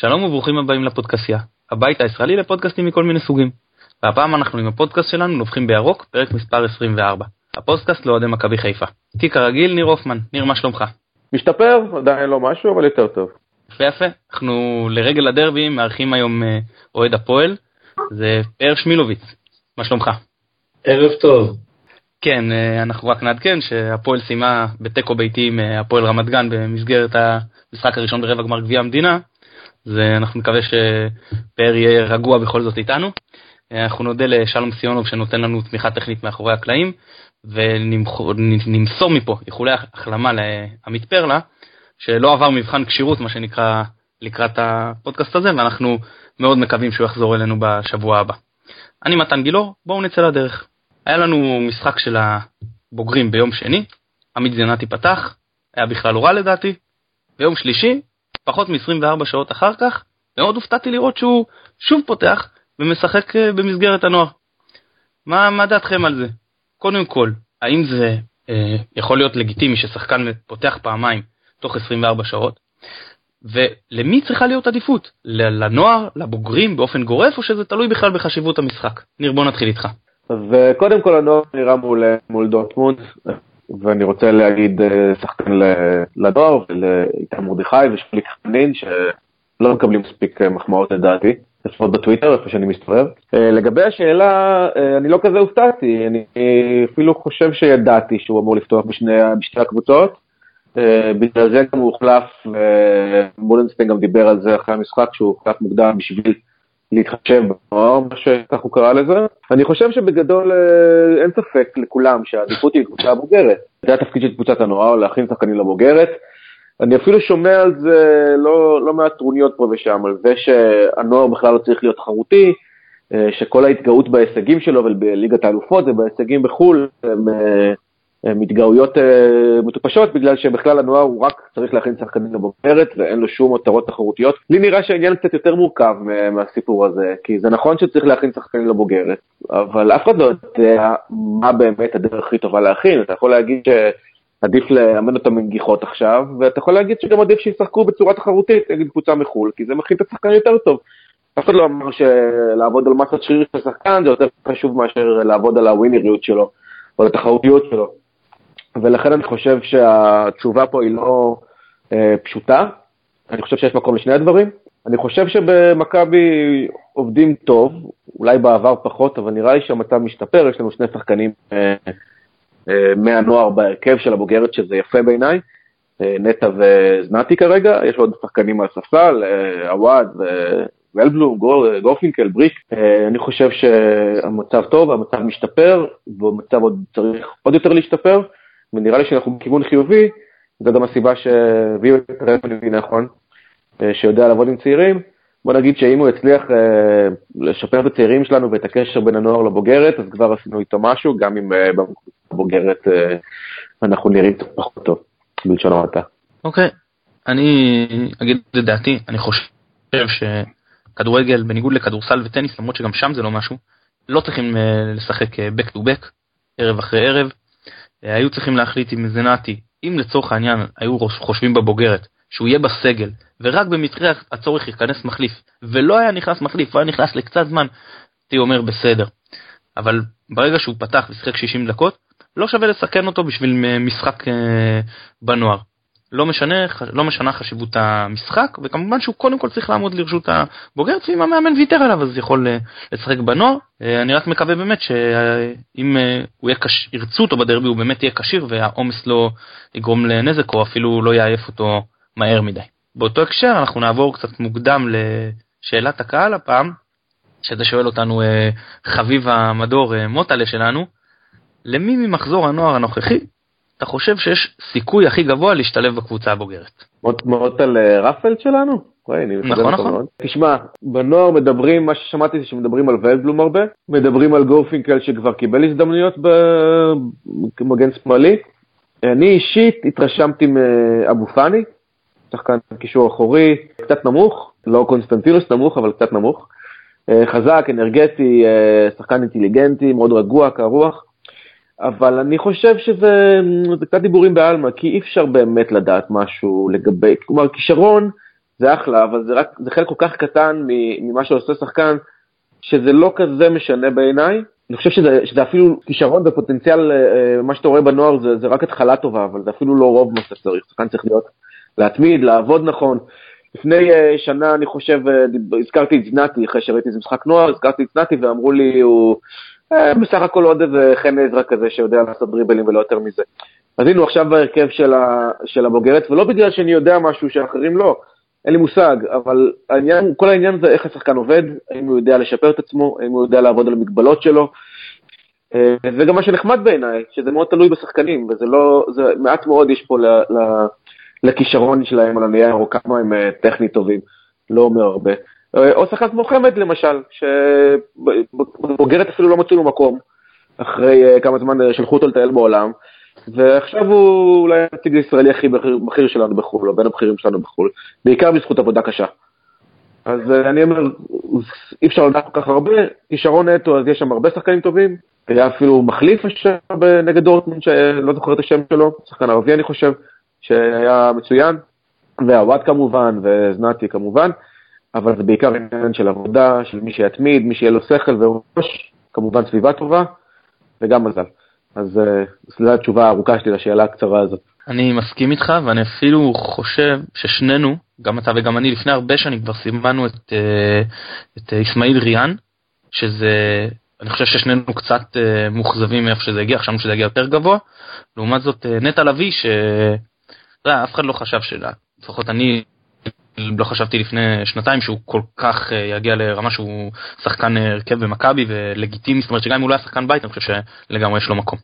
שלום וברוכים הבאים לפודקאסיה, הבית הישראלי לפודקאסטים מכל מיני סוגים. והפעם אנחנו עם הפודקאסט שלנו נובחים בירוק, פרק מספר 24. הפודקאסט לאוהדי מכבי חיפה. איתי כרגיל ניר הופמן, ניר מה שלומך? משתפר, עדיין לא משהו אבל יותר טוב. יפה יפה, אנחנו לרגל הדרבי מארחים היום אה, אוהד הפועל, זה פאר שמילוביץ, מה שלומך? ערב טוב. כן, אה, אנחנו רק נעדכן שהפועל סיימה בתיקו ביתי עם אה, הפועל רמת גן במסגרת המשחק הראשון ברבע גמר גביע המדינה, אז אנחנו נקווה שפאר יהיה רגוע בכל זאת איתנו. אנחנו נודה לשלום סיונוב שנותן לנו תמיכה טכנית מאחורי הקלעים, ונמסור מפה איחולי החלמה לעמית פרלה, שלא עבר מבחן כשירות, מה שנקרא, לקראת הפודקאסט הזה, ואנחנו מאוד מקווים שהוא יחזור אלינו בשבוע הבא. אני מתן גילאור, בואו נצא לדרך. היה לנו משחק של הבוגרים ביום שני, עמית זינתי פתח, היה בכלל לא רע לדעתי. ביום שלישי, פחות מ-24 שעות אחר כך, מאוד הופתעתי לראות שהוא שוב פותח ומשחק אה, במסגרת הנוער. מה, מה דעתכם על זה? קודם כל, האם זה אה, יכול להיות לגיטימי ששחקן פותח פעמיים תוך 24 שעות? ולמי צריכה להיות עדיפות? לנוער, לבוגרים באופן גורף, או שזה תלוי בכלל בחשיבות המשחק? ניר, בוא נתחיל איתך. אז אה, קודם כל הנוער נראה מול, מול דורטמונד, ואני רוצה להגיד אה, שחקן לנוער ולאיתן מרדכי ושליק חנין, שלא מקבלים מספיק מחמאות לדעתי. לפחות בטוויטר, איפה שאני מסתובב. לגבי השאלה, אני לא כזה הופתעתי, אני אפילו חושב שידעתי שהוא אמור לפתוח בשני, בשתי הקבוצות. בגלל זה גם הוא הוחלף, מולנסטיין גם דיבר על זה אחרי המשחק, שהוא הוחלף מוקדם בשביל להתחשב בנוער, מה שכך הוא קרא לזה. אני חושב שבגדול אה, אין ספק לכולם שהעדיפות היא לקבוצה הבוגרת. זה התפקיד של קבוצת הנוער, להכין שחקנים לבוגרת. אני אפילו שומע על זה לא, לא מעט טרוניות פה ושם, על זה שהנוער בכלל לא צריך להיות תחרותי, אה, שכל ההתגאות בהישגים שלו ובליגת האלופות זה בהישגים בחו"ל, הם אה, מתגאויות uh, מטופשות בגלל שבכלל הנוער הוא רק צריך להכין שחקנים לבוגרת ואין לו שום מטרות תחרותיות. לי נראה שהעניין קצת יותר מורכב מהסיפור הזה, כי זה נכון שצריך להכין שחקנים לבוגרת, אבל אף אחד לא יודע מה באמת הדרך הכי טובה להכין. אתה יכול להגיד שעדיף לאמן אותם מנגיחות עכשיו, ואתה יכול להגיד שגם עדיף שישחקו בצורה תחרותית נגד קבוצה מחו"ל, כי זה מכין את השחקן יותר טוב. אף אחד לא אמר שלעבוד על מסת שריר של השחקן זה יותר חשוב מאשר לעבוד על הווינריות שלו, או על התחרותיות שלו. ולכן אני חושב שהתשובה פה היא לא אה, פשוטה. אני חושב שיש מקום לשני הדברים. אני חושב שבמכבי עובדים טוב, אולי בעבר פחות, אבל נראה לי שהמצב משתפר, יש לנו שני שחקנים אה, אה, מהנוער בהרכב של הבוגרת, שזה יפה בעיניי, אה, נטע וזנתי כרגע, יש עוד שחקנים מהספסל, אה, עווד ואלבלום, גורפינקל, בריק, אה, אני חושב שהמצב טוב, המצב משתפר, והמצב עוד צריך עוד יותר להשתפר. ונראה לי שאנחנו בכיוון חיובי, זו גם הסיבה שהביאו את מבין נכון, אה, שיודע לעבוד עם צעירים. בוא נגיד שאם הוא יצליח אה, לשפר את הצעירים שלנו ואת הקשר בין הנוער לבוגרת, אז כבר עשינו איתו משהו, גם אם אה, בבוגרת אנחנו נראים פחות טוב, בלשון המעטה. אוקיי, אני אגיד את דעתי, אני חושב שכדורגל, בניגוד לכדורסל וטניס, למרות שגם שם זה לא משהו, לא צריכים לשחק back to back, ערב אחרי ערב. אה, היו צריכים להחליט עם זנתי, אם לצורך העניין היו חושבים בבוגרת שהוא יהיה בסגל, ורק במקרה הצורך ייכנס מחליף, ולא היה נכנס מחליף, היה נכנס לקצת זמן, הייתי אומר בסדר. אבל ברגע שהוא פתח ושיחק 60 דקות, לא שווה לסכן אותו בשביל משחק אה, בנוער. לא משנה, לא משנה חשיבות המשחק, וכמובן שהוא קודם כל צריך לעמוד לרשות הבוגרת, ואם המאמן ויתר עליו אז יכול אה, לשחק בנוער. אה, אני רק מקווה באמת שאם אה, הוא יהיה קש... ירצו אותו בדרבי הוא באמת יהיה כשיר והעומס לא יגרום לנזק או אפילו לא יעייף אותו מהר מדי. באותו הקשר אנחנו נעבור קצת מוקדם לשאלת הקהל הפעם, שזה שואל אותנו חביב המדור מוטלה שלנו, למי ממחזור הנוער הנוכחי אתה חושב שיש סיכוי הכי גבוה להשתלב בקבוצה הבוגרת. מאוד על אה, רפלד שלנו? נכון נכון. תשמע, בנוער מדברים, מה ששמעתי זה שמדברים על ולבלום הרבה, מדברים על גורפינקל שכבר קיבל הזדמנויות במגן שמאלי. אני אישית התרשמתי מאבו פאני, שחקן קישור אחורי, קצת נמוך, לא קונסטנטינוס נמוך, אבל קצת נמוך. אה, חזק, אנרגטי, אה, שחקן אינטליגנטי, מאוד רגוע, קר רוח. אבל אני חושב שזה קצת דיבורים בעלמא, כי אי אפשר באמת לדעת משהו לגבי, כלומר כישרון זה אחלה, אבל זה, רק, זה חלק כל כך קטן ממה שעושה שחקן, שזה לא כזה משנה בעיניי. אני חושב שזה, שזה אפילו כישרון ופוטנציאל, אה, מה שאתה רואה בנוער זה, זה רק התחלה טובה, אבל זה אפילו לא רוב מה שאתה צריך. שחקן צריך להיות, להתמיד, לעבוד נכון. לפני uh, שנה, אני חושב, הזכרתי את זנתי, אחרי שראיתי איזה משחק נוער, הזכרתי את זנתי ואמרו לי, הוא בסך הכל עוד איזה חן עזרא כזה שיודע לעשות דריבלים ולא יותר מזה. אז הנה הוא עכשיו בהרכב של, ה, של הבוגרת, ולא בגלל שאני יודע משהו שאחרים לא, אין לי מושג, אבל העניין, כל העניין זה איך השחקן עובד, האם הוא יודע לשפר את עצמו, האם הוא יודע לעבוד על המגבלות שלו. זה גם מה שנחמד בעיניי, שזה מאוד תלוי בשחקנים, וזה לא, זה מעט מאוד יש פה ל, ל, לכישרון שלהם על הנייר, או כמה הם אה, טכנית טובים, לא אומר הרבה. אה, או שחקן כמו חמד למשל, שבוגרת אפילו לא מצאו לו מקום, אחרי אה, כמה זמן שלחו אותו לטייל בעולם, ועכשיו הוא אולי הנציג הישראלי הכי בכיר שלנו בחו"ל, או בין הבכירים שלנו בחו"ל, בעיקר בזכות עבודה קשה. אז אני אומר, אי אפשר לדעת כל כך הרבה, כישרון נטו, אז יש שם הרבה שחקנים טובים, היה אפילו מחליף עכשיו נגד דורטמונד, שלא זוכר את השם שלו, שחקן ערבי אני חושב, שהיה מצוין, והוואט כמובן, וזנתי כמובן, אבל זה בעיקר עניין של עבודה, של מי שיתמיד, מי שיהיה לו שכל וראש, כמובן סביבה טובה, וגם מזל. אז אה, זו התשובה הארוכה שלי לשאלה הקצרה הזאת. אני מסכים איתך, ואני אפילו חושב ששנינו, גם אתה וגם אני, לפני הרבה שנים כבר סימנו את, אה, את אסמאעיל ריאן, שזה, אני חושב ששנינו קצת אה, מאוכזבים מאיפה שזה הגיע, חשבנו שזה יגיע יותר גבוה. לעומת זאת נטע לביא, ש... יודע, אף אחד לא חשב ש... לפחות אני לא חשבתי לפני שנתיים שהוא כל כך אה, יגיע לרמה שהוא שחקן אה, הרכב במכבי ולגיטימי, זאת אומרת שגם אם הוא לא היה שחקן בית, אני חושב שלגמרי יש לו מקום.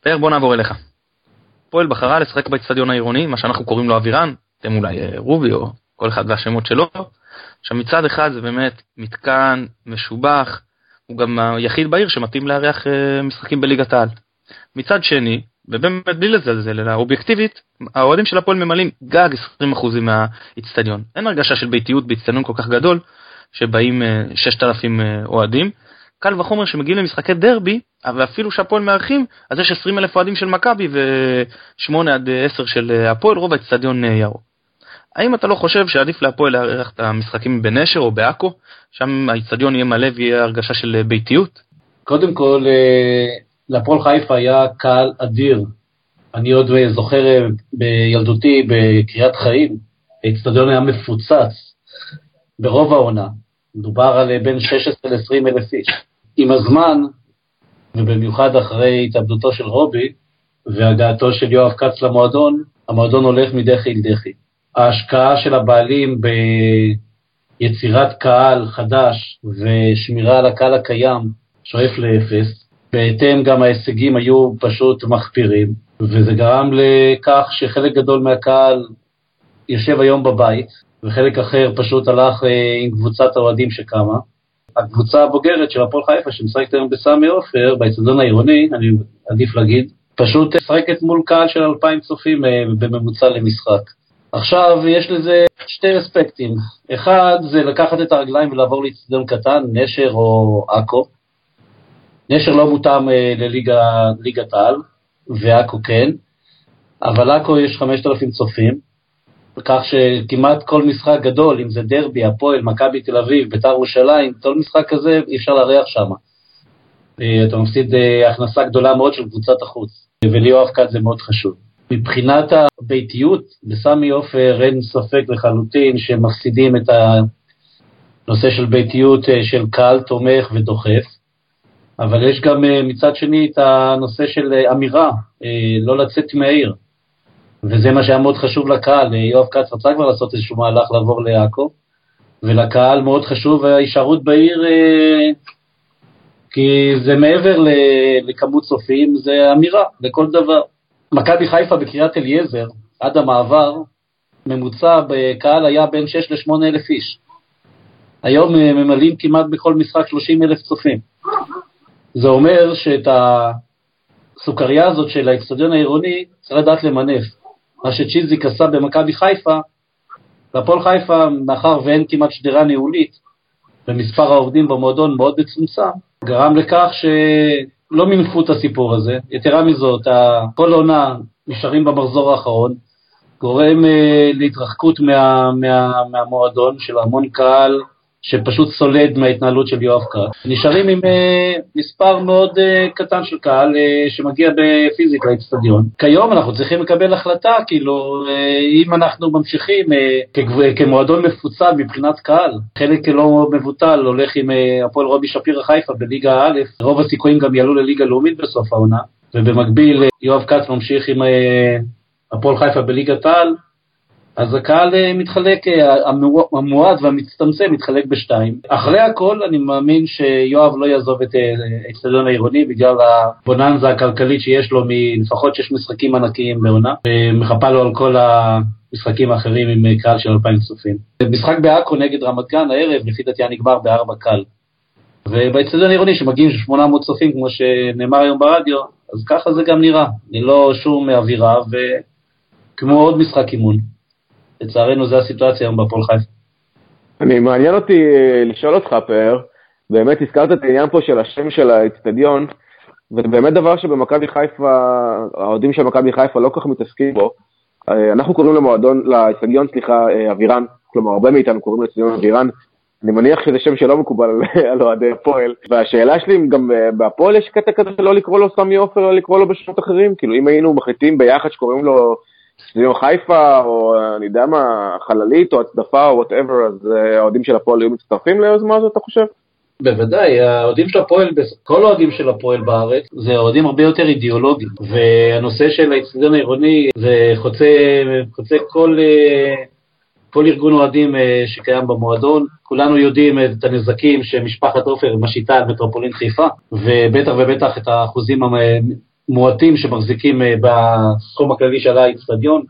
פאר, בוא נעבור אליך. פועל בחרה לשחק באצטדיון העירוני, מה שאנחנו קוראים לו אבירן, אתם אולי אה, רובי או כל אחד והשמות שלו. עכשיו מצד אחד זה באמת מתקן משובח, הוא גם היחיד בעיר שמתאים לארח משחקים בליגת העל. מצד שני, ובאמת בלי לזלזל, אלא אובייקטיבית, האוהדים של הפועל ממלאים גג 20% מהאיצטדיון. אין הרגשה של ביתיות באיצטדיון כל כך גדול, שבאים 6,000 אה, אה, אוהדים. קל וחומר שמגיעים למשחקי דרבי, אבל אפילו שהפועל מארחים, אז יש 20 אלף אוהדים של מכבי ו-8 עד 10 של הפועל, רוב האיצטדיון אה, ירוק. האם אתה לא חושב שעדיף להפועל לארח את המשחקים בנשר או בעכו, שם האיצטדיון יהיה מלא ויהיה הרגשה של ביתיות? קודם כל, להפועל חיפה היה קהל אדיר. אני עוד זוכר אה, בילדותי בקריית חיים, האצטדיון היה מפוצץ ברוב העונה. מדובר על אה, בין 16 ל-20 אלף איש. עם הזמן, ובמיוחד אחרי התאבדותו של רובי והגעתו של יואב כץ למועדון, המועדון הולך מדחי אל דחי. ההשקעה של הבעלים ביצירת קהל חדש ושמירה על הקהל הקיים שואף לאפס. בהתאם גם ההישגים היו פשוט מחפירים, וזה גרם לכך שחלק גדול מהקהל יושב היום בבית, וחלק אחר פשוט הלך אה, עם קבוצת האוהדים שקמה. הקבוצה הבוגרת של הפועל חיפה שמשחקת היום בסמי עופר, באצטדיון העירוני, אני עדיף להגיד, פשוט משחקת מול קהל של אלפיים צופים אה, בממוצע למשחק. עכשיו, יש לזה שתי אספקטים. אחד, זה לקחת את הרגליים ולעבור לאצטדיון קטן, נשר או עכו, נשר לא מותאם אה, לליגת העל, ועכו כן, אבל עכו יש 5,000 צופים, כך שכמעט כל משחק גדול, אם זה דרבי, הפועל, מכבי תל אביב, בית"ר ירושלים, כל משחק כזה אי אפשר לארח שם. אה, אתה מפסיד אה, הכנסה גדולה מאוד של קבוצת החוץ, וליואב כץ זה מאוד חשוב. מבחינת הביתיות, בסמי עופר אין ספק לחלוטין שמפסידים את הנושא של ביתיות של קהל תומך ודוחף. אבל יש גם אה, מצד שני את הנושא של אה, אמירה, אה, לא לצאת מהעיר. וזה מה שהיה מאוד חשוב לקהל, יואב כץ רצה כבר לעשות איזשהו מהלך לעבור לעכו, ולקהל מאוד חשוב ההישארות בעיר, כי זה מעבר לכמות צופים, זה אמירה לכל דבר. מכבי חיפה בקריית אליעזר, עד המעבר, ממוצע בקהל היה בין 6 ל-8 אלף איש. היום ממלאים כמעט בכל משחק 30 אלף צופים. זה אומר שאת הסוכריה הזאת של האצטדיון העירוני צריך לדעת למנף. מה שצ'יזיק עשה במכבי חיפה, והפועל חיפה, מאחר ואין כמעט שדרה ניהולית, ומספר העובדים במועדון מאוד מצומצם, גרם לכך שלא מינפו את הסיפור הזה. יתרה מזאת, כל עונה נשארים במחזור האחרון, גורם אה, להתרחקות מה, מה, מהמועדון של המון קהל שפשוט סולד מההתנהלות של יואב כץ. נשארים עם אה, מספר מאוד אה, קטן של קהל אה, שמגיע בפיזית לאצטדיון. כיום אנחנו צריכים לקבל החלטה, כאילו, אם אנחנו ממשיכים כמועדון מפוצל מבחינת קהל, חלק לא מבוטל הולך עם הפועל רובי שפירא חיפה בליגה א', רוב הסיכויים גם יעלו לליגה לאומית בסוף העונה, ובמקביל יואב כץ ממשיך עם הפועל חיפה בליגת העל, אז הקהל אה, מתחלק, אה, המו- המועט והמצטמצם מתחלק בשתיים. אחרי הכל, אני מאמין שיואב לא יעזוב את אה, האצטדיון העירוני בגלל הבוננזה הכלכלית שיש לו מלפחות שש משחקים ענקיים בעונה, ומחפה לו על כל המשחקים האחרים עם אה, קהל של אלפיים צופים. משחק בעכו נגד רמת גן הערב, לפי דעתי היה נגמר בארבע קל. ובאצטדיון העירוני שמגיעים 800 צופים, כמו שנאמר היום ברדיו, אז ככה זה גם נראה, ללא שום אווירה, וכמו עוד משחק אימון. לצערנו זו הסיטואציה היום בהפועל חיפה. אני, מעניין אותי אה, לשאול אותך, פאר, באמת הזכרת את העניין פה של השם של האצטדיון, וזה באמת דבר שבמכבי חיפה, האוהדים של מכבי חיפה לא כל כך מתעסקים בו. אה, אנחנו קוראים למועדון, לאצטדיון, סליחה, אה, אבירן, כלומר הרבה מאיתנו קוראים לאצטדיון אבירן. אני מניח שזה שם שלא מקובל על- אוהדי הפועל. והשאלה שלי אם גם בהפועל יש קטע כזה שלא לקרוא לו סמי עופר, אלא לקרוא לו בשמות אחרים, כאילו אם היינו מחליטים ביחד שקוראים לו אצטדיון חיפה, או אני יודע מה, חללית, או הצדפה, או whatever, אז אה, האוהדים של הפועל היו מצטרפים ליוזמה הזאת, אתה חושב? בוודאי, האוהדים של הפועל, כל האוהדים של הפועל בארץ, זה אוהדים הרבה יותר אידיאולוגיים. והנושא של האצטדיון העירוני, זה חוצה, חוצה כל, אה, כל ארגון אוהדים אה, שקיים במועדון. כולנו יודעים את הנזקים שמשפחת עופר משיתה על מטרופולין חיפה, ובטח ובטח את האחוזים המועטים שמחזיקים אה, בסכום הכללי של האצטדיון.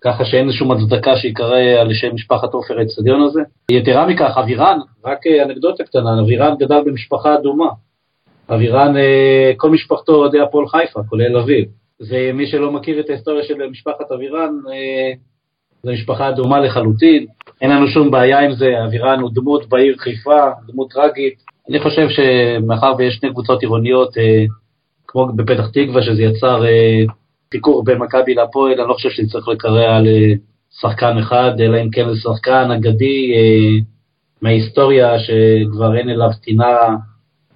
ככה שאין שום הצדקה שיקרא על שם משפחת עופר האצטדיון הזה. יתרה מכך, אבירן, רק אה, אנקדוטה קטנה, אבירן גדל במשפחה אדומה. אבירן, אה, כל משפחתו אוהדי הפועל חיפה, כולל אביו. זה מי שלא מכיר את ההיסטוריה של משפחת אבירן, זו משפחה אדומה לחלוטין, אין לנו שום בעיה עם זה, אבירן הוא דמות בעיר חיפה, דמות טרגית. אני חושב שמאחר ויש שני קבוצות עירוניות, כמו בפתח תקווה, שזה יצר אה, חיכוך בין מכבי להפועל, אני לא חושב שצריך לקרע לשחקן אחד, אלא אם כן זה שחקן אגדי אה, מההיסטוריה שכבר אין אליו טינה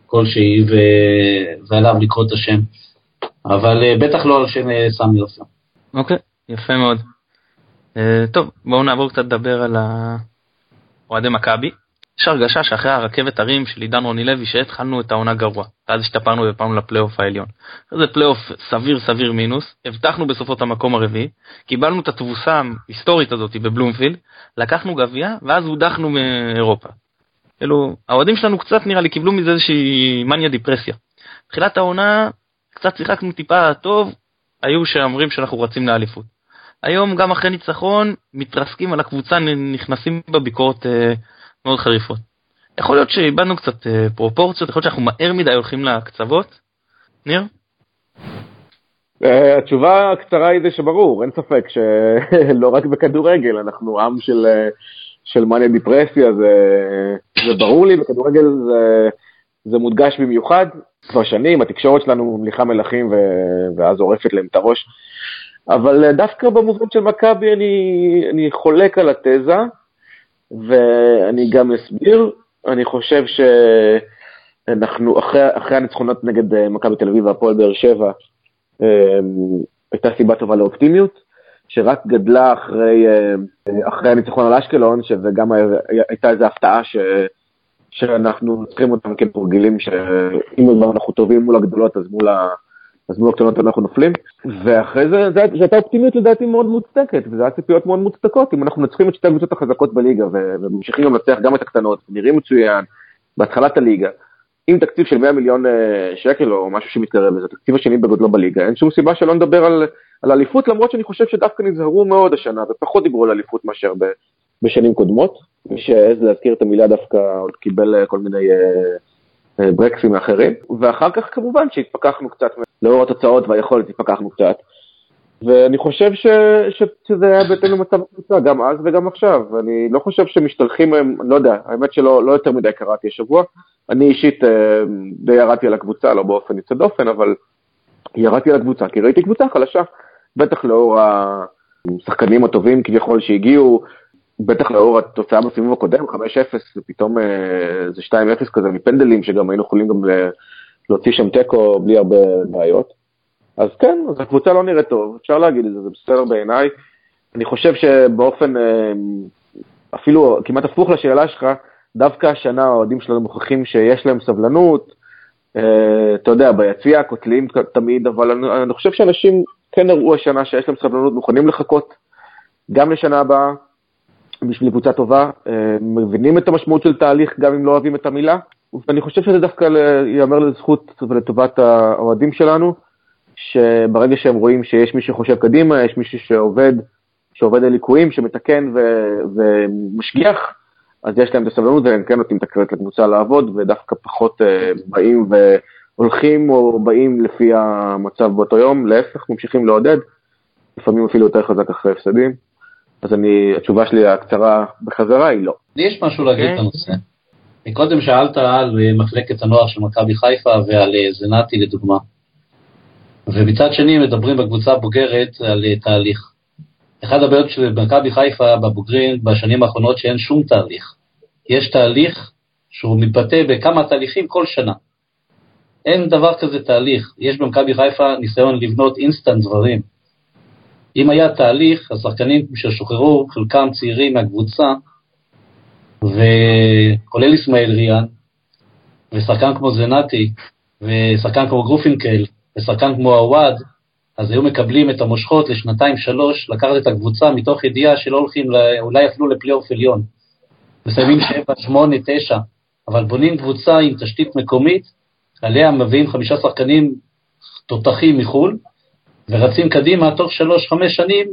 כלשהי ו- ועליו לקרוא את השם. אבל אה, בטח לא על שם אה, סמי עופר. אוקיי, יפה מאוד. אה, טוב, בואו נעבור קצת לדבר על אוהדי מכבי. יש הרגשה שאחרי הרכבת הרים של עידן רוני לוי שהתחלנו את העונה גרוע, ואז השתפרנו ופעלנו לפלייאוף העליון. זה פלייאוף סביר סביר מינוס, הבטחנו בסופו את המקום הרביעי, קיבלנו את התבוסה ההיסטורית הזאת בבלומפילד, לקחנו גביע, ואז הודחנו מאירופה. כאילו, האוהדים שלנו קצת נראה לי קיבלו מזה איזושהי מניה דיפרסיה. תחילת העונה, קצת שיחקנו טיפה טוב, היו שאומרים שאנחנו רצים לאליפות. היום גם אחרי ניצחון, מתרסקים על הקבוצה, נכנסים בביקורת אה, מאוד חריפות. יכול להיות שאיבדנו קצת אה, פרופורציות, יכול להיות שאנחנו מהר מדי הולכים לקצוות. ניר? אה, התשובה הקצרה היא זה שברור, אין ספק שלא רק בכדורגל, אנחנו עם של, אה, של מניה דיפרסיה, זה, זה ברור לי, בכדורגל זה, זה מודגש במיוחד, כבר שנים, התקשורת שלנו ממליכה מלכים ו, ואז עורפת להם את הראש, אבל אה, דווקא במובן של מכבי אני, אני חולק על התזה, ואני גם אסביר, אני חושב שאנחנו, אחרי, אחרי הניצחונות נגד אה, מכבי תל אביב והפועל באר שבע, אה, הייתה סיבה טובה לאופטימיות, שרק גדלה אחרי, אה, אחרי הניצחון על אשקלון, שזה גם הייתה איזו הפתעה ש, שאנחנו צריכים אותם כמתורגילים, שאם אנחנו טובים מול הגדולות, אז מול, ה, אז מול הקטנות אנחנו נופלים. ואחרי זה, זו הייתה אופטימיות לדעתי מאוד מוצדקת, וזה היה ציפיות מאוד מוצדקות. אם אנחנו מנצחים את שתי הקבוצות החזקות בליגה, וממשיכים לנצח גם את הקטנות, נראים מצוין, בהתחלת הליגה, עם תקציב של 100 מיליון אה, שקל או משהו שמתקרב לזה, התקציב השני בגודלו בליגה, אין שום סיבה שלא נדבר על, על אליפות, למרות שאני חושב שדווקא נזהרו מאוד השנה, ופחות דיברו על אליפות מאשר בשנים קודמות. מי שהעז להזכיר את המילה דווקא עוד קיבל אה, כל מיני אה, ברקסים אחרים, ואחר כך כמובן שהתפכחנו קצת, לאור התוצאות והיכולת התפכחנו קצת. ואני חושב ש, ש, שזה היה בהתאם למצב הקבוצה, גם אז וגם עכשיו. אני לא חושב שמשתלחים הם, לא יודע, האמת שלא לא יותר מדי קראתי השבוע. אני אישית אה, די ירדתי על הקבוצה, לא באופן יוצא דופן, אבל ירדתי על הקבוצה, כי ראיתי קבוצה חלשה, בטח לאור השחקנים הטובים כביכול שהגיעו, בטח לאור התוצאה בסיבוב הקודם, 5-0, ופתאום אה, זה 2-0 כזה מפנדלים, שגם היינו יכולים גם להוציא שם תיקו בלי הרבה בעיות. אז כן, אז הקבוצה לא נראית טוב, אפשר להגיד את זה, זה בסדר בעיניי. אני חושב שבאופן אה, אפילו כמעט הפוך לשאלה שלך, דווקא השנה האוהדים שלנו מוכיחים שיש להם סבלנות, אה, אתה יודע, ביציע קוטלים תמיד, אבל אני, אני חושב שאנשים כן הראו השנה שיש להם סבלנות, מוכנים לחכות גם לשנה הבאה בשביל קבוצה טובה, אה, מבינים את המשמעות של תהליך גם אם לא אוהבים את המילה, ואני חושב שזה דווקא ייאמר לזכות ולטובת האוהדים שלנו, שברגע שהם רואים שיש מי שחושב קדימה, יש מישהו שעובד, שעובד על ליקויים, שמתקן ו- ומשגיח, אז יש להם את הסבלנות והם כן נותנים את הקרדיט לקבוצה לעבוד, ודווקא פחות uh, באים והולכים או באים לפי המצב באותו יום, להפך, ממשיכים לעודד, לפעמים אפילו יותר חזק אחרי הפסדים. אז אני, התשובה שלי הקצרה בחזרה היא לא. לי יש משהו להגיד okay. בנושא. קודם שאלת על מחלקת הנוער של מכבי חיפה ועל אה, זנתי לדוגמה. ומצד שני מדברים בקבוצה הבוגרת על אה, תהליך. אחד הבעיות של מכבי חיפה בבוגרים בשנים האחרונות שאין שום תהליך. יש תהליך שהוא מתבטא בכמה תהליכים כל שנה. אין דבר כזה תהליך. יש במכבי חיפה ניסיון לבנות אינסטנט דברים. אם היה תהליך, השחקנים ששוחררו, חלקם צעירים מהקבוצה, וכולל אסמאעיל ריאן, ושחקן כמו זנתי, ושחקן כמו גורפינקל, ושחקן כמו עווד, אז היו מקבלים את המושכות לשנתיים-שלוש, לקחת את הקבוצה מתוך ידיעה שלא הולכים אולי אפילו לפלייאוף עליון. מסיימים שבע, שמונה, תשע, אבל בונים קבוצה עם תשתית מקומית, עליה מביאים חמישה שחקנים תותחים מחו"ל, ורצים קדימה תוך שלוש-חמש שנים,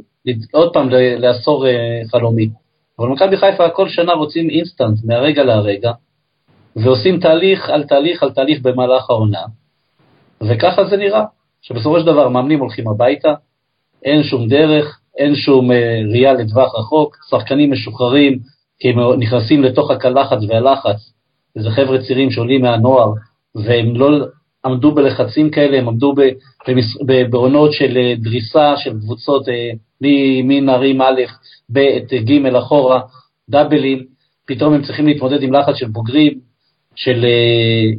עוד פעם לעשור אה, חלומי. אבל מכבי חיפה כל שנה רוצים אינסטנט, מהרגע להרגע, ועושים תהליך על תהליך על תהליך במהלך העונה, וככה זה נראה. שבסופו של דבר מאמנים הולכים הביתה, אין שום דרך, אין שום אה, ראייה לטווח רחוק, שחקנים משוחררים כי הם נכנסים לתוך הקלחץ והלחץ, וזה חבר'ה צעירים שעולים מהנוער, והם לא עמדו בלחצים כאלה, הם עמדו בעונות של אה, דריסה של קבוצות אה, מנערים א', ב', ג', אחורה, דאבלים, פתאום הם צריכים להתמודד עם לחץ של בוגרים, של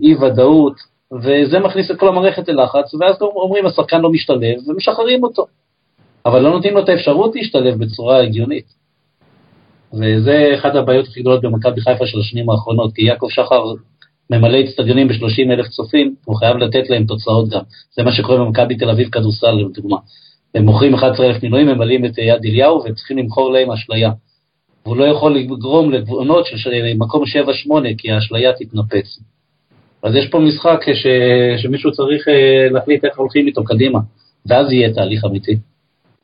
אי ודאות, וזה מכניס את כל המערכת ללחץ, ואז אומרים השחקן לא משתלב ומשחררים אותו. אבל לא נותנים לו את האפשרות להשתלב בצורה הגיונית. וזה אחת הבעיות הכי גדולות במכבי חיפה של השנים האחרונות, כי יעקב שחר ממלא אצטדיונים ב-30 אלף צופים, הוא חייב לתת להם תוצאות גם. זה מה שקורה במכבי תל אביב כדורסל, לדוגמה. הם מוכרים 11 אלף מינויים, ממלאים את יד אליהו, והם צריכים למכור להם אשליה. והוא לא יכול לגרום לגבונות של מקום 7-8, כי האשליה תתנפץ. אז יש פה משחק ש, שמישהו צריך אה, להחליט איך הולכים איתו קדימה, ואז יהיה תהליך אמיתי.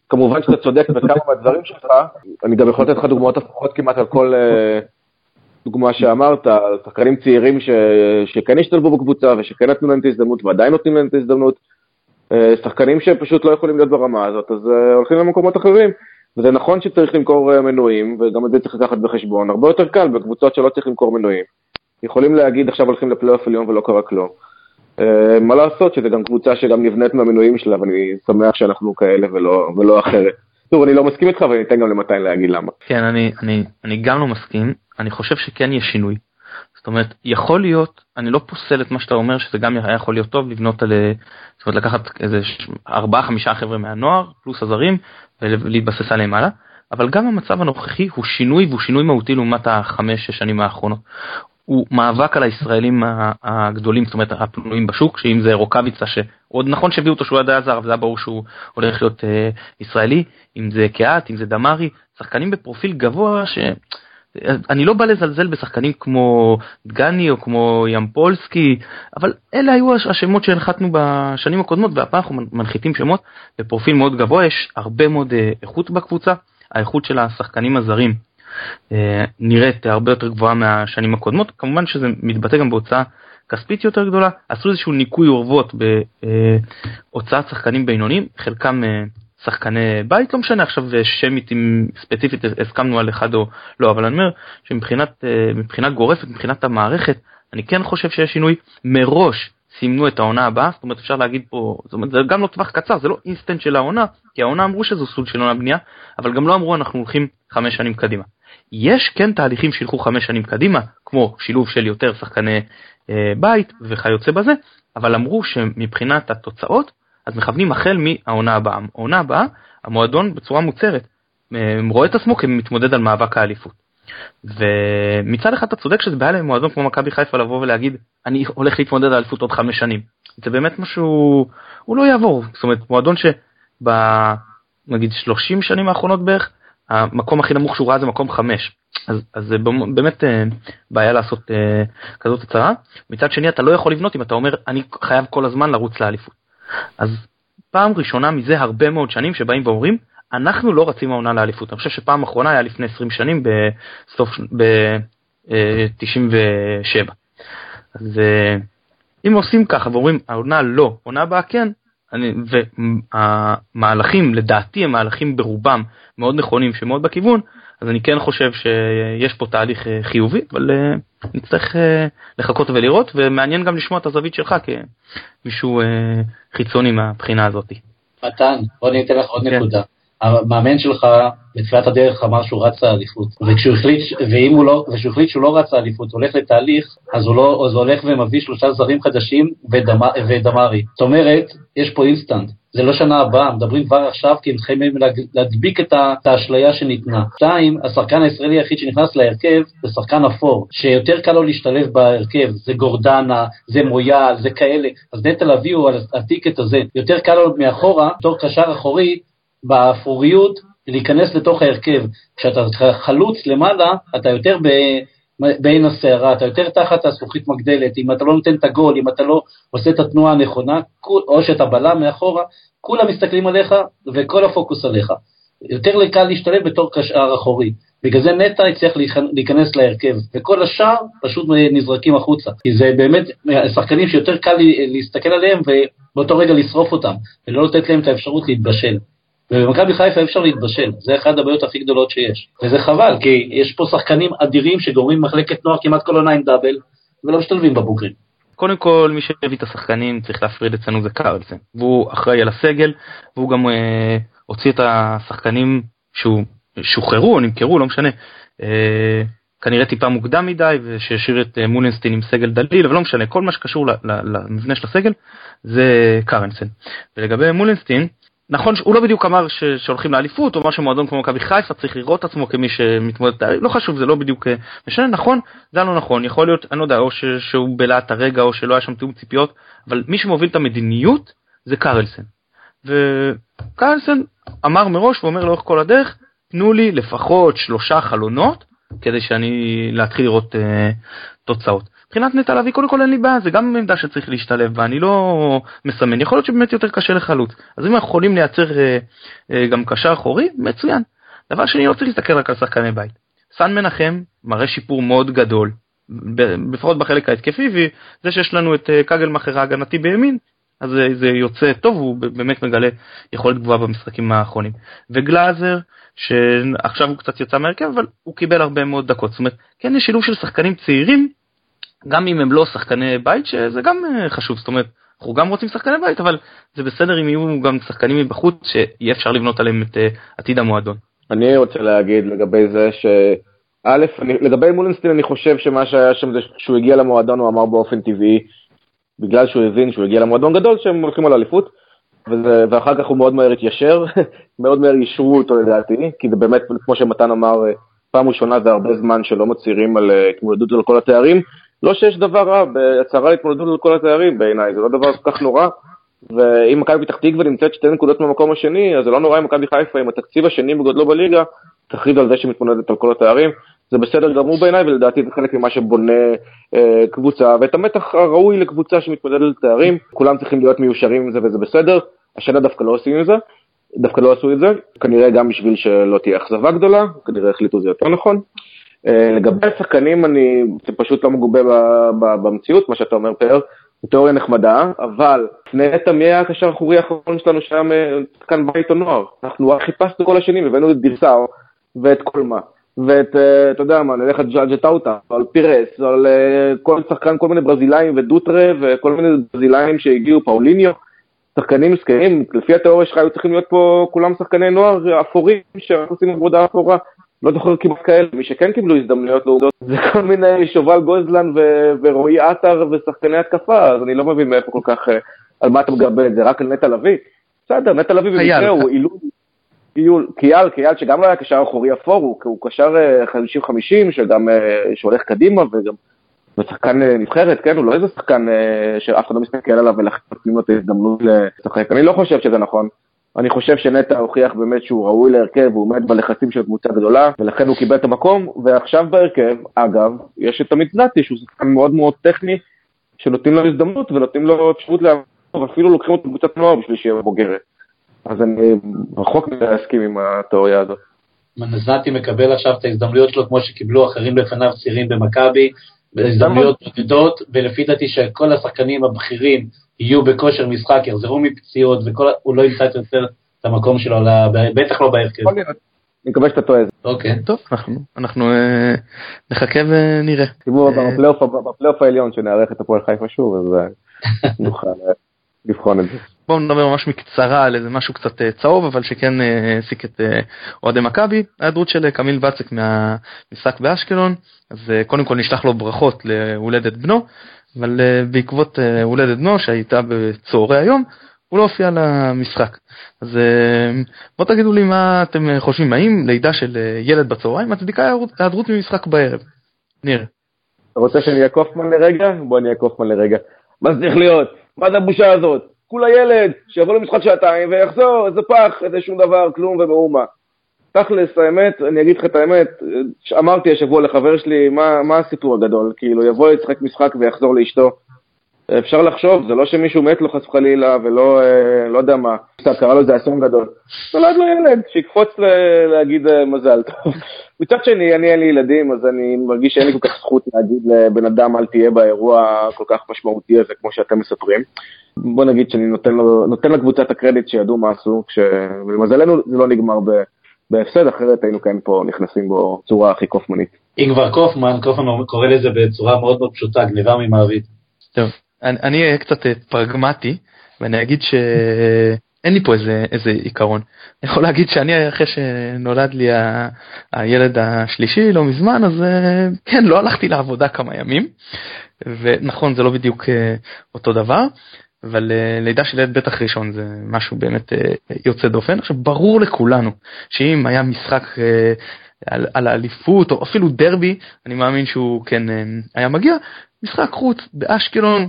כמובן שאתה צודק בכמה מהדברים שלך, אני גם יכול לתת לך דוגמאות הפוכות כמעט על כל אה, דוגמה שאמרת, שחקנים צעירים ש... שכן השתלבו בקבוצה ושכן נתנו להם את ההזדמנות ועדיין נותנים להם את ההזדמנות, אה, שחקנים שפשוט לא יכולים להיות ברמה הזאת, אז הולכים למקומות אחרים. וזה נכון שצריך למכור מנויים, וגם את זה צריך לקחת בחשבון, הרבה יותר קל בקבוצות שלא צריך למכור מנויים. יכולים להגיד עכשיו הולכים לפלייאוף עליון ולא קרה כלום. מה לעשות שזה גם קבוצה שגם נבנית מהמינויים שלה ואני שמח שאנחנו כאלה ולא, ולא אחרת. טוב אני לא מסכים איתך ואני אתן גם למתן להגיד למה. כן אני, אני, אני גם לא מסכים, אני חושב שכן יש שינוי. זאת אומרת יכול להיות, אני לא פוסל את מה שאתה אומר שזה גם היה יכול להיות טוב לבנות על, זאת אומרת לקחת איזה ארבעה חמישה חבר'ה מהנוער פלוס הזרים ולהתבסס עליהם הלאה. אבל גם המצב הנוכחי הוא שינוי והוא שינוי מהותי לעומת החמש-שש שנים האחרונות. הוא מאבק על הישראלים הגדולים, זאת אומרת הפנויים בשוק, שאם זה רוקאביצה, שעוד נכון שהביאו אותו שהוא היה זר, אבל זה היה ברור שהוא הולך להיות אה, ישראלי, אם זה קיאט, אם זה דמארי, שחקנים בפרופיל גבוה, ש... אני לא בא לזלזל בשחקנים כמו דגני או כמו ימפולסקי, אבל אלה היו השמות שהנחתנו בשנים הקודמות, והפעם אנחנו מנחיתים שמות בפרופיל מאוד גבוה, יש הרבה מאוד אה, איכות בקבוצה, האיכות של השחקנים הזרים אה, נראית הרבה יותר גבוהה מהשנים הקודמות, כמובן שזה מתבטא גם בהוצאה כספית יותר גדולה, עשו איזשהו ניקוי אורוות בהוצאת שחקנים בינוניים, חלקם אה, שחקני בית, לא משנה עכשיו שמית אם ספציפית הסכמנו על אחד או לא, אבל אני אומר שמבחינת אה, גורפת, מבחינת המערכת, אני כן חושב שיש שינוי מראש. סימנו את העונה הבאה, זאת אומרת אפשר להגיד פה, זאת אומרת זה גם לא טווח קצר, זה לא אינסטנט של העונה, כי העונה אמרו שזו סוג של עונה בנייה, אבל גם לא אמרו אנחנו הולכים חמש שנים קדימה. יש כן תהליכים שילכו חמש שנים קדימה, כמו שילוב של יותר שחקני אה, בית וכיוצא בזה, אבל אמרו שמבחינת התוצאות, אז מכוונים החל מהעונה הבאה. העונה הבאה, המועדון בצורה מוצהרת, אה, רואה את עצמו כמתמודד על מאבק האליפות. ומצד אחד אתה צודק שזה בעיה למועדון כמו מכבי חיפה לבוא ולהגיד אני הולך להתמודד על אליפות עוד חמש שנים. זה באמת משהו, הוא לא יעבור, זאת אומרת מועדון שבנגיד 30 שנים האחרונות בערך המקום הכי נמוך שהוא ראה זה מקום חמש. אז, אז זה באמת אה, בעיה לעשות אה, כזאת הצהרה. מצד שני אתה לא יכול לבנות אם אתה אומר אני חייב כל הזמן לרוץ לאליפות. אז פעם ראשונה מזה הרבה מאוד שנים שבאים ואומרים אנחנו לא רצים העונה לאליפות. אני חושב שפעם אחרונה היה לפני 20 שנים בסוף, ב-97. אה, אז אם עושים ככה ואומרים העונה לא, עונה הבאה כן, אני, והמהלכים לדעתי הם מהלכים ברובם מאוד נכונים שמאוד בכיוון אז אני כן חושב שיש פה תהליך אה, חיובי אבל אה, נצטרך אה, לחכות ולראות ומעניין גם לשמוע את הזווית שלך כמישהו חיצוני מהבחינה הזאת. מתן בוא אני אתן לך עוד כן. נקודה. המאמן שלך בתחילת הדרך אמר שהוא רץ לאליפות, וכשהוא החליט, ואם הוא לא, וכשהוא החליט שהוא לא רץ לאליפות, הוא הולך לתהליך, אז הוא, לא, אז הוא הולך ומביא שלושה זרים חדשים ודמ, ודמרי. זאת אומרת, יש פה אינסטנט. זה לא שנה הבאה, מדברים כבר עכשיו כי הם חייבים להדביק את האשליה שניתנה. שתיים, השחקן הישראלי היחיד שנכנס להרכב זה שחקן אפור, שיותר קל לו להשתלב בהרכב, זה גורדנה, זה מויאל, זה כאלה, אז נטע לביא הוא על הטיקט הזה, יותר קל לו מאחורה, בתור קשר אחורי, באפוריות להיכנס לתוך ההרכב. כשאתה חלוץ למעלה, אתה יותר ב... בין הסערה, אתה יותר תחת הזכוכית מגדלת, אם אתה לא נותן את הגול, אם אתה לא עושה את התנועה הנכונה, או שאתה בלם מאחורה, כולם מסתכלים עליך וכל הפוקוס עליך. יותר קל להשתלב בתור קשר אחורי. בגלל זה נטע הצליח להיכנס להרכב, וכל השאר פשוט נזרקים החוצה. כי זה באמת שחקנים שיותר קל להסתכל עליהם ובאותו רגע לשרוף אותם, ולא לתת להם את האפשרות להתבשל. ובמכבי חיפה אפשר להתבשל, זה אחת הבעיות הכי גדולות שיש. וזה חבל, כי יש פה שחקנים אדירים שגורמים מחלקת נוער כמעט כל עונה עם דאבל, ולא משתלבים בבוגרים. קודם כל מי שהביא את השחקנים צריך להפריד אצלנו זה קרלסן והוא אחראי על הסגל והוא גם אה, הוציא את השחקנים שהוא שוחררו או נמכרו לא משנה אה, כנראה טיפה מוקדם מדי ושהשאיר את אה, מולנסטין עם סגל דליל אבל לא משנה כל מה שקשור למבנה של הסגל זה קרנסן ולגבי מולנסטין נכון שהוא לא בדיוק אמר ש, שהולכים לאליפות או משהו מועדון כמו מכבי חיפה צריך לראות את עצמו כמי שמתמודד לא חשוב זה לא בדיוק אה, משנה נכון זה לא נכון יכול להיות אני לא יודע או ש, שהוא בלהט הרגע או שלא היה שם תיאום ציפיות אבל מי שמוביל את המדיניות זה קרלסן וקרלסן אמר מראש ואומר לאורך כל הדרך תנו לי לפחות שלושה חלונות כדי שאני להתחיל לראות uh, תוצאות. מבחינת נטע לביא קודם כל אין לי בעיה זה גם עמדה שצריך להשתלב בה אני לא מסמן יכול להיות שבאמת יותר קשה לחלוץ אז אם אנחנו יכולים לייצר אה, אה, גם קשר אחורי מצוין. דבר שני לא צריך להסתכל רק על שחקני בית. סן מנחם מראה שיפור מאוד גדול לפחות בחלק ההתקפי וזה שיש לנו את אה, כגלמאכר ההגנתי בימין אז זה, זה יוצא טוב הוא באמת מגלה יכולת גבוהה במשחקים האחרונים וגלאזר שעכשיו הוא קצת יצא מהרכב אבל הוא קיבל הרבה מאוד דקות זאת אומרת כן יש שילוב של שחקנים צעירים גם אם הם לא שחקני בית שזה גם אה, חשוב זאת אומרת אנחנו גם רוצים שחקני בית אבל זה בסדר אם יהיו גם שחקנים מבחוץ שיהיה אפשר לבנות עליהם את אה, עתיד המועדון. אני רוצה להגיד לגבי זה שא' לגבי מולנסטין אני חושב שמה שהיה שם זה שהוא הגיע למועדון הוא אמר באופן טבעי בגלל שהוא הבין שהוא הגיע למועדון גדול שהם הולכים על אליפות וזה, ואחר כך הוא מאוד מהר התיישר מאוד מהר אישרו אותו לדעתי כי זה באמת כמו שמתן אמר אה, פעם ראשונה זה הרבה זמן שלא מצהירים על התמודדות על כל התארים לא שיש דבר רע בהצהרה להתמודדות על כל התארים בעיניי, זה לא דבר כל כך נורא. ואם מכבי פתח תקווה נמצאת שתי נקודות במקום השני, אז זה לא נורא אם מכבי חיפה עם התקציב השני בגודלו בליגה, תכריז על זה שהיא מתמודדת על כל התארים. זה בסדר גמור בעיניי, ולדעתי זה חלק ממה שבונה אה, קבוצה, ואת המתח הראוי לקבוצה שמתמודדת על תארים, כולם צריכים להיות מיושרים עם זה וזה בסדר. השנה דווקא לא עושים את זה, דווקא לא עשו את זה, כנראה גם בשביל שלא תהיה אכזבה גדולה, כנראה החליטו זה יותר נכון. אה, לגבי השחקנים, אני, זה פשוט לא מגובה במציאות, מה שאתה אומר פאר, זו תיאוריה נחמדה, אבל נטע מי היה הקשר האחורי האחרון שלנו שהיה שחקן בית או נוער? אנחנו חיפשנו כל השנים, הבאנו את דירסאו ואת קולמה. ואת, אה, אתה יודע מה, נלך על ג'אג'ה טאוטה, או על פירס, על אה, כל שחקן, כל מיני ברזילאים ודוטרה, וכל מיני ברזילאים שהגיעו, פאוליניו, שחקנים מסכנים, לפי התיאוריה שלך היו צריכים להיות פה כולם שחקני נוער אפורים, שרק עושים עבודה אפורה. לא זוכר כמעט כאלה, מי שכן קיבלו הזדמנויות לעובדות זה כל מיני שובל גוזלן ו- ורועי עטר ושחקני התקפה, אז אני לא מבין מאיפה כל כך, אה, על מה אתה מגבה את זה, רק על נטע לביא? בסדר, נטע לביא במקרה הוא אילול, קייל, קייל שגם לא היה קשר אחורי אפור, הוא, הוא קשר 50-50 אה, שגם, אה, שהולך קדימה וגם ושחקן נבחרת, כן, הוא לא איזה שחקן שאף אחד לא מסתכל עליו ולכן נותנים לו את ההזדמנות לשחק. אני לא חושב שזה נכון. אני חושב שנטע הוכיח באמת שהוא ראוי להרכב, הוא עומד בלחצים של קבוצה גדולה, ולכן הוא קיבל את המקום, ועכשיו בהרכב, אגב, יש את עמית נתי, שהוא שחקן מאוד מאוד טכני, שנותנים לו הזדמנות ונותנים לו אפשרות לעבור, ואפילו לוקחים אותו בקבוצת נוער בשביל שיהיה בוגרת. אז אני רחוק מדי להסכים עם התיאוריה הזאת. מנזנתי מקבל עכשיו את ההזדמנויות שלו כמו שקיבלו אחרים לפניו צעירים במכבי, בהזדמנויות בודדות, ולפי דעתי שכל השחקנים הבכירים יהיו בכושר משחק, יחזרו מפציעות, והוא לא ימצא יותר את המקום שלו, בטח לא בהרכב. אני מקווה שאתה טועה. אוקיי. טוב, אנחנו אה, נחכה ונראה. תראו, אה, בפלייאוף העליון שנארח את הפועל חיפה שוב, אז אה, נוכל לבחון את זה. בואו נדבר ממש מקצרה על איזה משהו קצת צהוב, אבל שכן העסיק את אוהדי מכבי, ההיעדרות של קמיל ואצק מהמשחק באשקלון, אז קודם כל נשלח לו ברכות להולדת בנו, אבל uh, בעקבות uh, הולדת בנו שהייתה בצהרי היום, הוא לא הופיע למשחק. אז בוא תגידו לי מה אתם חושבים, האם לידה של ילד בצהריים מצדיקה היעדרות ממשחק בערב? ניר. אתה רוצה שאני אהיה קופמן לרגע? בוא אני אהיה קופמן לרגע. מה זה צריך להיות? מה זה הבושה הזאת? כולה ילד, שיבוא למשחק שעתיים ויחזור, איזה פח, איזה שום דבר, כלום ומאומה. תכלס, האמת, אני אגיד לך את האמת, אמרתי השבוע לחבר שלי, מה, מה הסיפור הגדול? כאילו, יבוא לשחק משחק ויחזור לאשתו. אפשר לחשוב, זה לא שמישהו מת לו חס וחלילה, ולא, אה, לא יודע מה, קצת קרא לו איזה אסון גדול. נולד לו ילד, שיקפוץ ל- להגיד אה, מזל טוב. מצד שני, אני אין לי ילדים, אז אני מרגיש שאין לי כל כך זכות להגיד לבן אדם אל תהיה באירוע כל כך משמעותי הזה, כמו שאתם מספרים. בוא נגיד שאני נותן, לו, נותן לקבוצה את הקרדיט שידעו מה עשו, כשלמזלנו זה לא נגמר ב... בהפסד, אחרת היינו כאן פה נכנסים בו בצורה הכי קופמנית. אם כבר קופמן, קופמן קורא לזה בצורה מאוד מאוד פשוטה, גניבה ממעביד. טוב, אני אהיה קצת אה, פרגמטי, ואני אגיד שאין לי פה איזה, איזה עיקרון. אני יכול להגיד שאני אחרי שנולד לי ה... הילד השלישי לא מזמן, אז אה, כן, לא הלכתי לעבודה כמה ימים, ונכון, זה לא בדיוק אה, אותו דבר. אבל uh, לידה של ילד בטח ראשון זה משהו באמת uh, יוצא דופן. עכשיו ברור לכולנו שאם היה משחק uh, על, על האליפות או אפילו דרבי, אני מאמין שהוא כן היה מגיע. משחק חוץ באשקלון,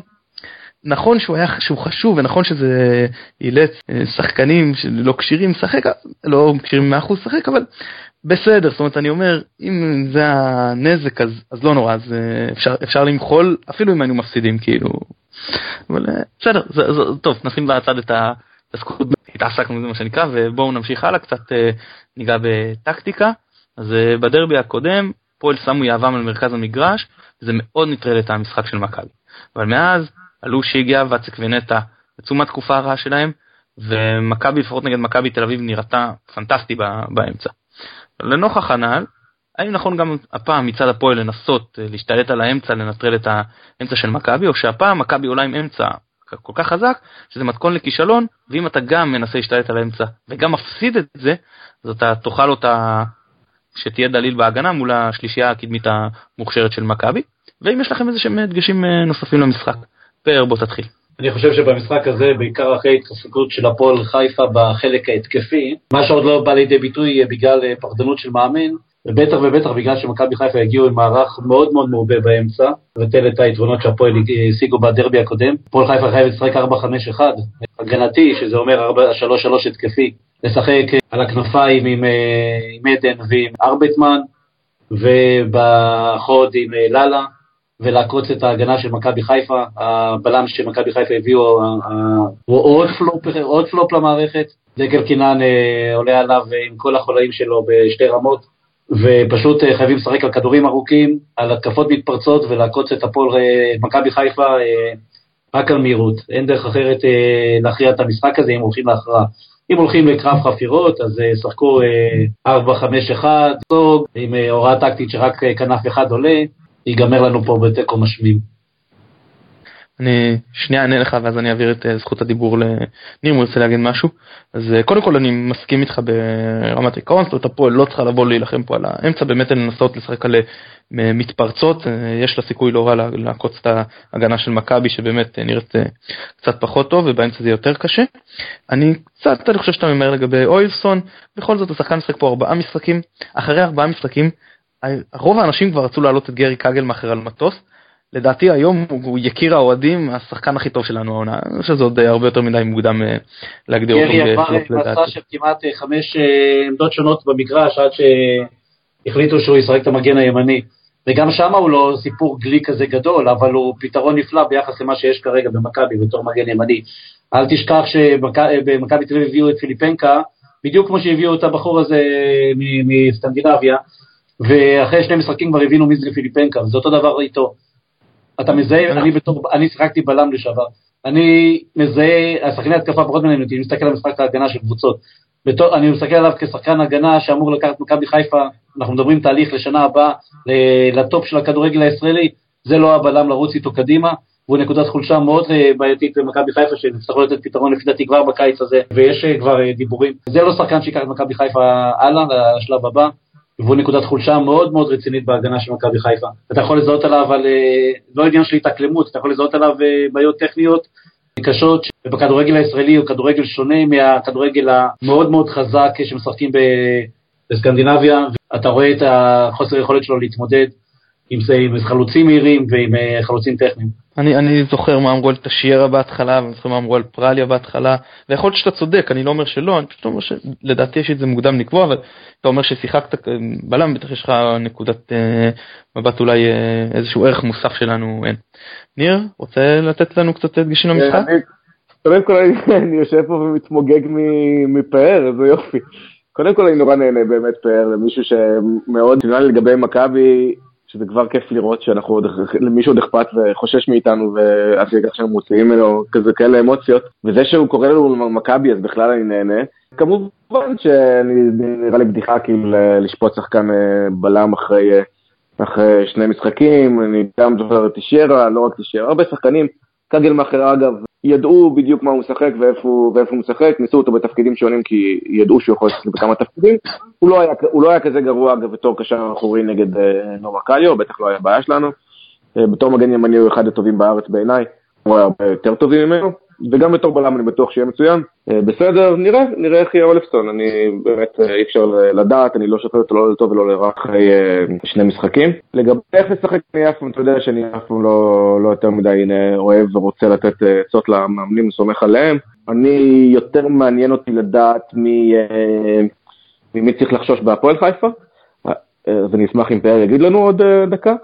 נכון שהוא היה שהוא חשוב ונכון שזה אילץ שחקנים שלא כשירים לשחק, לא כשירים 100% לשחק, אבל בסדר, זאת אומרת אני אומר אם זה הנזק אז, אז לא נורא, אז אפשר, אפשר למחול אפילו אם היינו מפסידים כאילו אבל אה, בסדר, זה, זה, טוב, נשים בצד את ההתעסקות, התעסקנו בזה מה שנקרא, ובואו נמשיך הלאה, קצת אה, ניגע בטקטיקה. אז אה, בדרבי הקודם, פועל שמו יהבם על מרכז המגרש, זה מאוד נטרל את המשחק של מכבי. אבל מאז עלו שהגיע ואצק ונטע, יצאו מהתקופה הרעה שלהם, ומכבי, לפחות נגד מכבי תל אביב, נראתה פנטסטי באמצע. לנוכח הנ"ל, האם נכון גם הפעם מצד הפועל לנסות אה, להשתלט על האמצע, לנטרל את האמצע של מכבי, או שהפעם מכבי עולה עם אמצע כל כך חזק, שזה מתכון לכישלון, ואם אתה גם מנסה להשתלט על האמצע וגם מפסיד את זה, אז אתה תאכל אותה שתהיה דליל בהגנה מול השלישייה הקדמית המוכשרת של מכבי. ואם יש לכם איזה שהם דגשים אה, נוספים למשחק, פאר בוא תתחיל. אני חושב שבמשחק הזה, בעיקר אחרי התחזקות של הפועל חיפה בחלק ההתקפי, מה שעוד לא בא לידי ביטוי בגלל אה, פחדנות של מאמן, ובטח ובטח בגלל שמכבי חיפה הגיעו עם מערך מאוד מאוד מעובה באמצע, לבטל את היתרונות שהפועל השיגו בדרבי הקודם. הפועל חיפה חייבת לשחק 4-5-1, הגנתי, שזה אומר 3-3 התקפי, לשחק על הכנפיים עם, אה, עם עדן ועם ארבטמן, ובחוד עם אה, לאלה, ולעקוץ את ההגנה של מכבי חיפה. הבלם שמכבי חיפה הביאו הוא עוד פלופ, עוד פלופ למערכת. דקל קינן אה, עולה עליו עם כל החולאים שלו בשתי רמות. ופשוט אה, חייבים לשחק על כדורים ארוכים, על התקפות מתפרצות ולעקוץ את הפועל אה, מכבי חיפה אה, רק על מהירות. אין דרך אחרת להכריע את המשחק הזה אם הולכים להכרעה. אם הולכים לקרב חפירות, אז שחקו 4-5-1, סוג, עם הוראה טקטית שרק כנף אחד עולה, ייגמר לנו פה בתיקו משמים. אני שנייה אענה לך ואז אני אעביר את אה, זכות הדיבור לניר אם הוא ירצה להגיד משהו. אז אה, קודם כל אני מסכים איתך ברמת עיקרון, זאת אומרת הפועל לא צריכה לבוא להילחם פה על האמצע, באמת לנסות לשחק על אה, מתפרצות, יש לה סיכוי לא רע לעקוץ את ההגנה של מכבי שבאמת נראית קצת פחות טוב ובאמצע זה יותר קשה. אני קצת אני חושב שאתה ממהר לגבי אוילסון, בכל זאת השחקן משחק פה ארבעה משחקים, אחרי ארבעה משחקים רוב האנשים כבר רצו להעלות את גרי קגלמאכר על מטוס. לדעתי היום הוא יקיר האוהדים, השחקן הכי טוב שלנו העונה. אני חושב שזה עוד אה, הרבה יותר מדי מוקדם אה, להגדיר אותו. גרי עבר מסע של כמעט אה, חמש עמדות שונות במגרש עד שהחליטו שהוא ישחק את המגן הימני. וגם שם הוא לא סיפור גלי כזה גדול, אבל הוא פתרון נפלא ביחס למה שיש כרגע במכבי בתור מגן ימני. אל תשכח שבמכבי תל אביב הביאו את פיליפנקה, בדיוק כמו שהביאו את הבחור הזה מסקנדינביה, ואחרי שני משחקים כבר הבינו מי זה פיליפנקה, וזה אותו דבר איתו. אתה מזהה, אני בתור, אני שיחקתי בלם לשעבר, אני מזהה, השחקני התקפה פחות מעניין אותי, אני מסתכל על משחק ההגנה של קבוצות. בתור, אני מסתכל עליו כשחקן הגנה שאמור לקחת מכבי חיפה, אנחנו מדברים תהליך לשנה הבאה, לטופ של הכדורגל הישראלי, זה לא הבלם לרוץ איתו קדימה, והוא נקודת חולשה מאוד אה, בעייתית במכבי חיפה, שיצטרכו לתת פתרון לפי דעתי כבר בקיץ הזה, ויש אה, כבר אה, דיבורים. זה לא שחקן שיקח את מכבי חיפה הלאה, לשלב הבא. והוא נקודת חולשה מאוד מאוד רצינית בהגנה של מכבי חיפה. אתה יכול לזהות עליו על, אה, לא עניין של התאקלמות, אתה יכול לזהות עליו אה, בעיות טכניות קשות, ובכדורגל הישראלי הוא כדורגל שונה מהכדורגל המאוד מאוד חזק שמשחקים בסקנדינביה, אתה רואה את החוסר יכולת שלו להתמודד עם, זה, עם חלוצים מהירים ועם אה, חלוצים טכניים. אני, אני זוכר מה אמרו על תשיירה בהתחלה, ואני זוכר מה אמרו על פרליה בהתחלה, ויכול להיות שאתה צודק, אני לא אומר שלא, אני פשוט אומר שלדעתי יש את זה מוקדם לקבוע, אבל אתה אומר ששיחקת בלם, בטח יש לך נקודת אה, מבט אולי אה, איזשהו ערך מוסף שלנו אין. ניר, רוצה לתת לנו קצת דגשים למשחק? קודם כל אני יושב פה ומתמוגג מפאר, איזה יופי. קודם כל אני נורא נהנה באמת פאר, למישהו שמאוד נראה לי לגבי מכבי, שזה כבר כיף לראות שאנחנו עוד, למישהו עוד אכפת וחושש מאיתנו ואז ככה שהם מוציאים ממנו כזה כאלה אמוציות וזה שהוא קורא לנו מכבי אז בכלל אני נהנה. כמובן שנראה לי בדיחה כאילו לשפוט שחקן אה, בלם אחרי, אה, אחרי שני משחקים, אני גם זוכר את טישרה, לא רק טישרה, הרבה שחקנים, קגלמאכר אגב, ידעו בדיוק מה הוא משחק ואיפה, ואיפה הוא משחק, ניסו אותו בתפקידים שונים כי ידעו שהוא יכול לשחק בכמה תפקידים. הוא לא היה, הוא לא היה כזה גרוע אגב בתור קשר אחורי נגד אה, נומה קליו, בטח לא היה בעיה שלנו. אה, בתור מגן ימני הוא אחד הטובים בארץ בעיניי, הוא היה הרבה יותר טובים ממנו. וגם בתור בלם אני בטוח שיהיה מצוין. אה, בסדר, נראה, נראה איך יהיה אולפסון, אני באמת אה, אי אפשר לדעת, אני לא שופט אותו לא לטוב ולא לרע אחרי אה, שני משחקים. לגבי איך לשחק אני אף פעם, אתה יודע שאני אף פעם לא, לא יותר מדי אוהב ורוצה לתת עצות למאמנים, סומך עליהם. אני, יותר מעניין אותי לדעת מי, מי צריך לחשוש בהפועל חיפה, אז אני אשמח אם פאר יגיד לנו עוד דקה.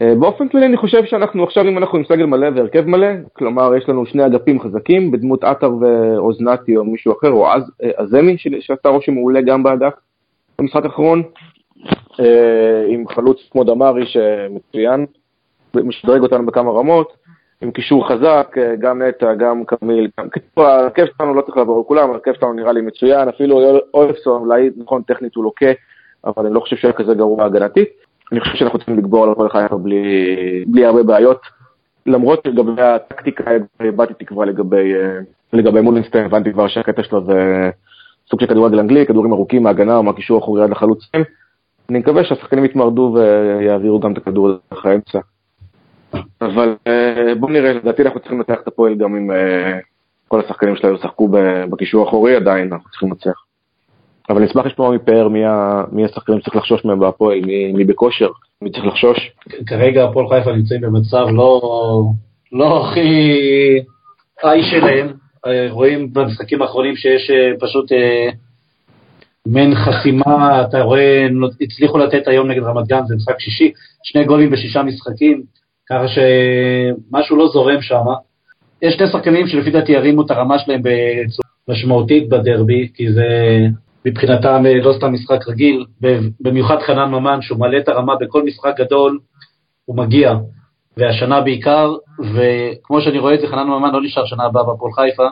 אה, באופן כללי אני חושב שאנחנו עכשיו אם אנחנו עם סגל מלא והרכב מלא, כלומר יש לנו שני אגפים חזקים בדמות עטר ואוזנתי או מישהו אחר, או עז, עזמי אה, שעשה רושם מעולה גם באגף במשחק האחרון, אה, עם חלוץ כמו דמארי שמצוין, משדרג אותנו בכמה רמות, עם קישור חזק, גם נטע, גם קמיל, גם... ההרכב שלנו לא צריך לעבור על כולם, ההרכב שלנו נראה לי מצוין, אפילו אולפסון, אולי נכון טכנית הוא לוקה, אבל אני לא חושב שהיה כזה גרוע הגנתית. אני חושב שאנחנו צריכים לגבור על הפועל חיפה בלי, בלי הרבה בעיות. למרות שלגבי הטקטיקה הבעתי תקווה לגבי, אה, לגבי מולינסטיין, הבנתי כבר שהקטע שלו זה סוג של כדורגל אנגלי, כדורים ארוכים מהגנה או מהקישור האחורי עד לחלוצים. אני מקווה שהשחקנים יתמרדו ויעבירו גם את הכדור דרך האמצע. אבל אה, בואו נראה, לדעתי אנחנו צריכים לנצח את הפועל גם אם אה, כל השחקנים שלנו ישחקו בקישור האחורי, עדיין אנחנו צריכים לנצח. אבל נשמח לשמוע מפאר מי השחקנים שצריך לחשוש מהם בהפועל, מי בכושר, מי צריך לחשוש. כרגע הפועל חיפה נמצאים במצב לא, לא הכי היי שלהם, רואים במשחקים האחרונים שיש אה, פשוט אה, מעין חסימה, אתה רואה, הצליחו לתת היום נגד רמת גן, זה משחק שישי, שני גולים בשישה משחקים, ככה שמשהו לא זורם שם. יש שני שחקנים שלפי דעתי ירימו את הרמה שלהם בצורה משמעותית בדרבי, כי זה מבחינתם אה, לא סתם משחק רגיל, במיוחד חנן ממן, שהוא מעלה את הרמה בכל משחק גדול, הוא מגיע, והשנה בעיקר, וכמו שאני רואה את זה, חנן ממן לא נשאר שנה הבאה בהפועל חיפה,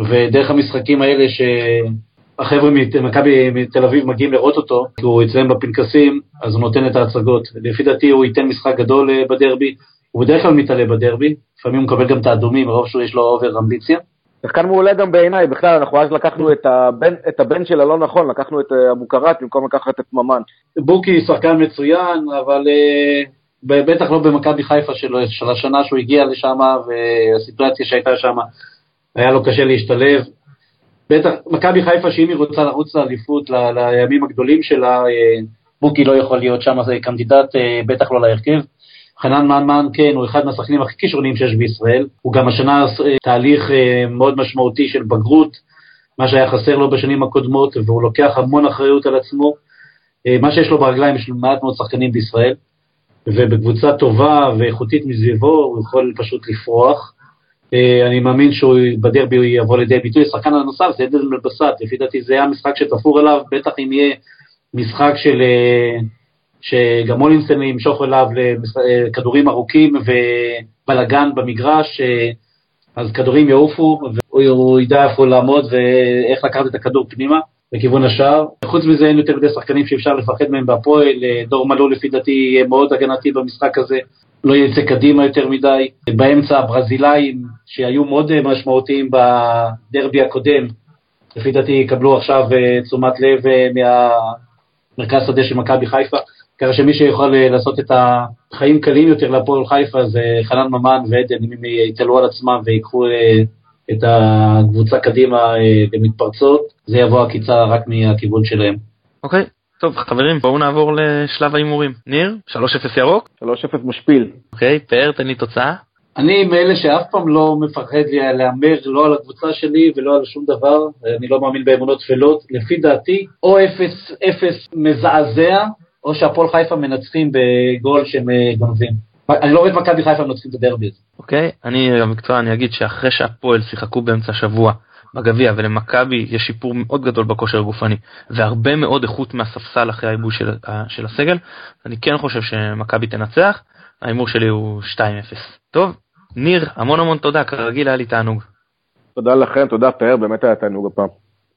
ודרך המשחקים האלה שהחבר'ה ממכבי מתל אביב מגיעים לראות אותו, כי הוא אצלם בפנקסים, אז הוא נותן את ההצגות. לפי דעתי הוא ייתן משחק גדול אה, בדרבי, הוא בדרך כלל מתעלה בדרבי, לפעמים הוא מקבל גם את האדומים, מרוב שיש לו אובר אמביציה. שחקן מעולה גם בעיניי, בכלל, אנחנו אז לקחנו את הבן, את הבן של הלא נכון, לקחנו את אה, במקום לקחת את ממן. בוקי שחקן מצוין, אבל uh, בטח לא במכבי חיפה שלו, של השנה שהוא הגיע לשם, והסיטואציה שהייתה שם, היה לו קשה להשתלב. בטח, מכבי חיפה, שאם היא רוצה לרוץ לאליפות, ל, לימים הגדולים שלה, אה, בוקי לא יכול להיות שם, קנדידט בטח לא להרכב. חנן מנמן, כן, הוא אחד מהשחקנים הכי כישרוניים שיש בישראל. הוא גם השנה אה, תהליך אה, מאוד משמעותי של בגרות, מה שהיה חסר לו בשנים הקודמות, והוא לוקח המון אחריות על עצמו. אה, מה שיש לו ברגליים, יש לו מעט מאוד שחקנים בישראל, ובקבוצה טובה ואיכותית מסביבו, הוא יכול פשוט לפרוח. אני מאמין שהוא בדרבי הוא יבוא לידי ביטוי. השחקן הנוסף זה עדן מלבסט, לפי דעתי זה היה משחק שתפור עליו, בטח אם יהיה משחק של שגם מולינסון ימשוך אליו לכדורים ארוכים ובלאגן במגרש, אז כדורים יעופו והוא ידע איפה לעמוד ואיך לקחת את הכדור פנימה לכיוון השער. חוץ מזה אין יותר מדי שחקנים שאפשר לפחד מהם בהפועל, דור מלול לפי דעתי יהיה מאוד הגנתי במשחק הזה, לא יצא קדימה יותר מדי. באמצע הברזילאים שהיו מאוד משמעותיים בדרבי הקודם, לפי דעתי יקבלו עכשיו אה, תשומת לב אה, מהמרכז שדה של מכבי חיפה. ככה שמי שיכול אה, לעשות את החיים קלים יותר להפועל חיפה זה חנן ממן ועדן, אם הם יתעלו על עצמם ויקחו אה, את הקבוצה קדימה אה, במתפרצות, זה יבוא עקיצה רק מהכיוון שלהם. אוקיי, טוב חברים בואו נעבור לשלב ההימורים. ניר, 3-0 ירוק? 3-0 משפיל. אוקיי, פאר תן לי תוצאה. אני מאלה שאף פעם לא מפחד להמר לא על הקבוצה שלי ולא על שום דבר, אני לא מאמין באמונות טפלות. לפי דעתי, או 0-0 מזעזע, או שהפועל חיפה מנצחים בגול שהם אה, גונבים. אני לא רואה את מכבי חיפה מנצחים את הדרבי הזה. אוקיי, אני במקצוע אני אגיד שאחרי שהפועל שיחקו באמצע השבוע בגביע ולמכבי יש שיפור מאוד גדול בכושר הגופני והרבה מאוד איכות מהספסל אחרי העיבוי של, של הסגל, אני כן חושב שמכבי תנצח, ההימור שלי הוא 2-0. טוב, ניר, המון המון תודה, כרגיל היה לי תענוג. תודה לכם, תודה פאר, באמת היה תענוג הפעם.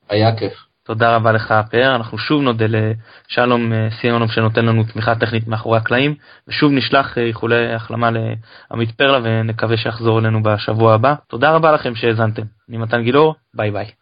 היה כיף. תודה רבה לך פאר, אנחנו שוב נודה לשלום אה, סיונוב שנותן לנו תמיכה טכנית מאחורי הקלעים, ושוב נשלח אה, איחולי החלמה לעמית פרלה ונקווה שיחזור אלינו בשבוע הבא. תודה רבה לכם שהאזנתם. אני מתן גילאור, ביי ביי.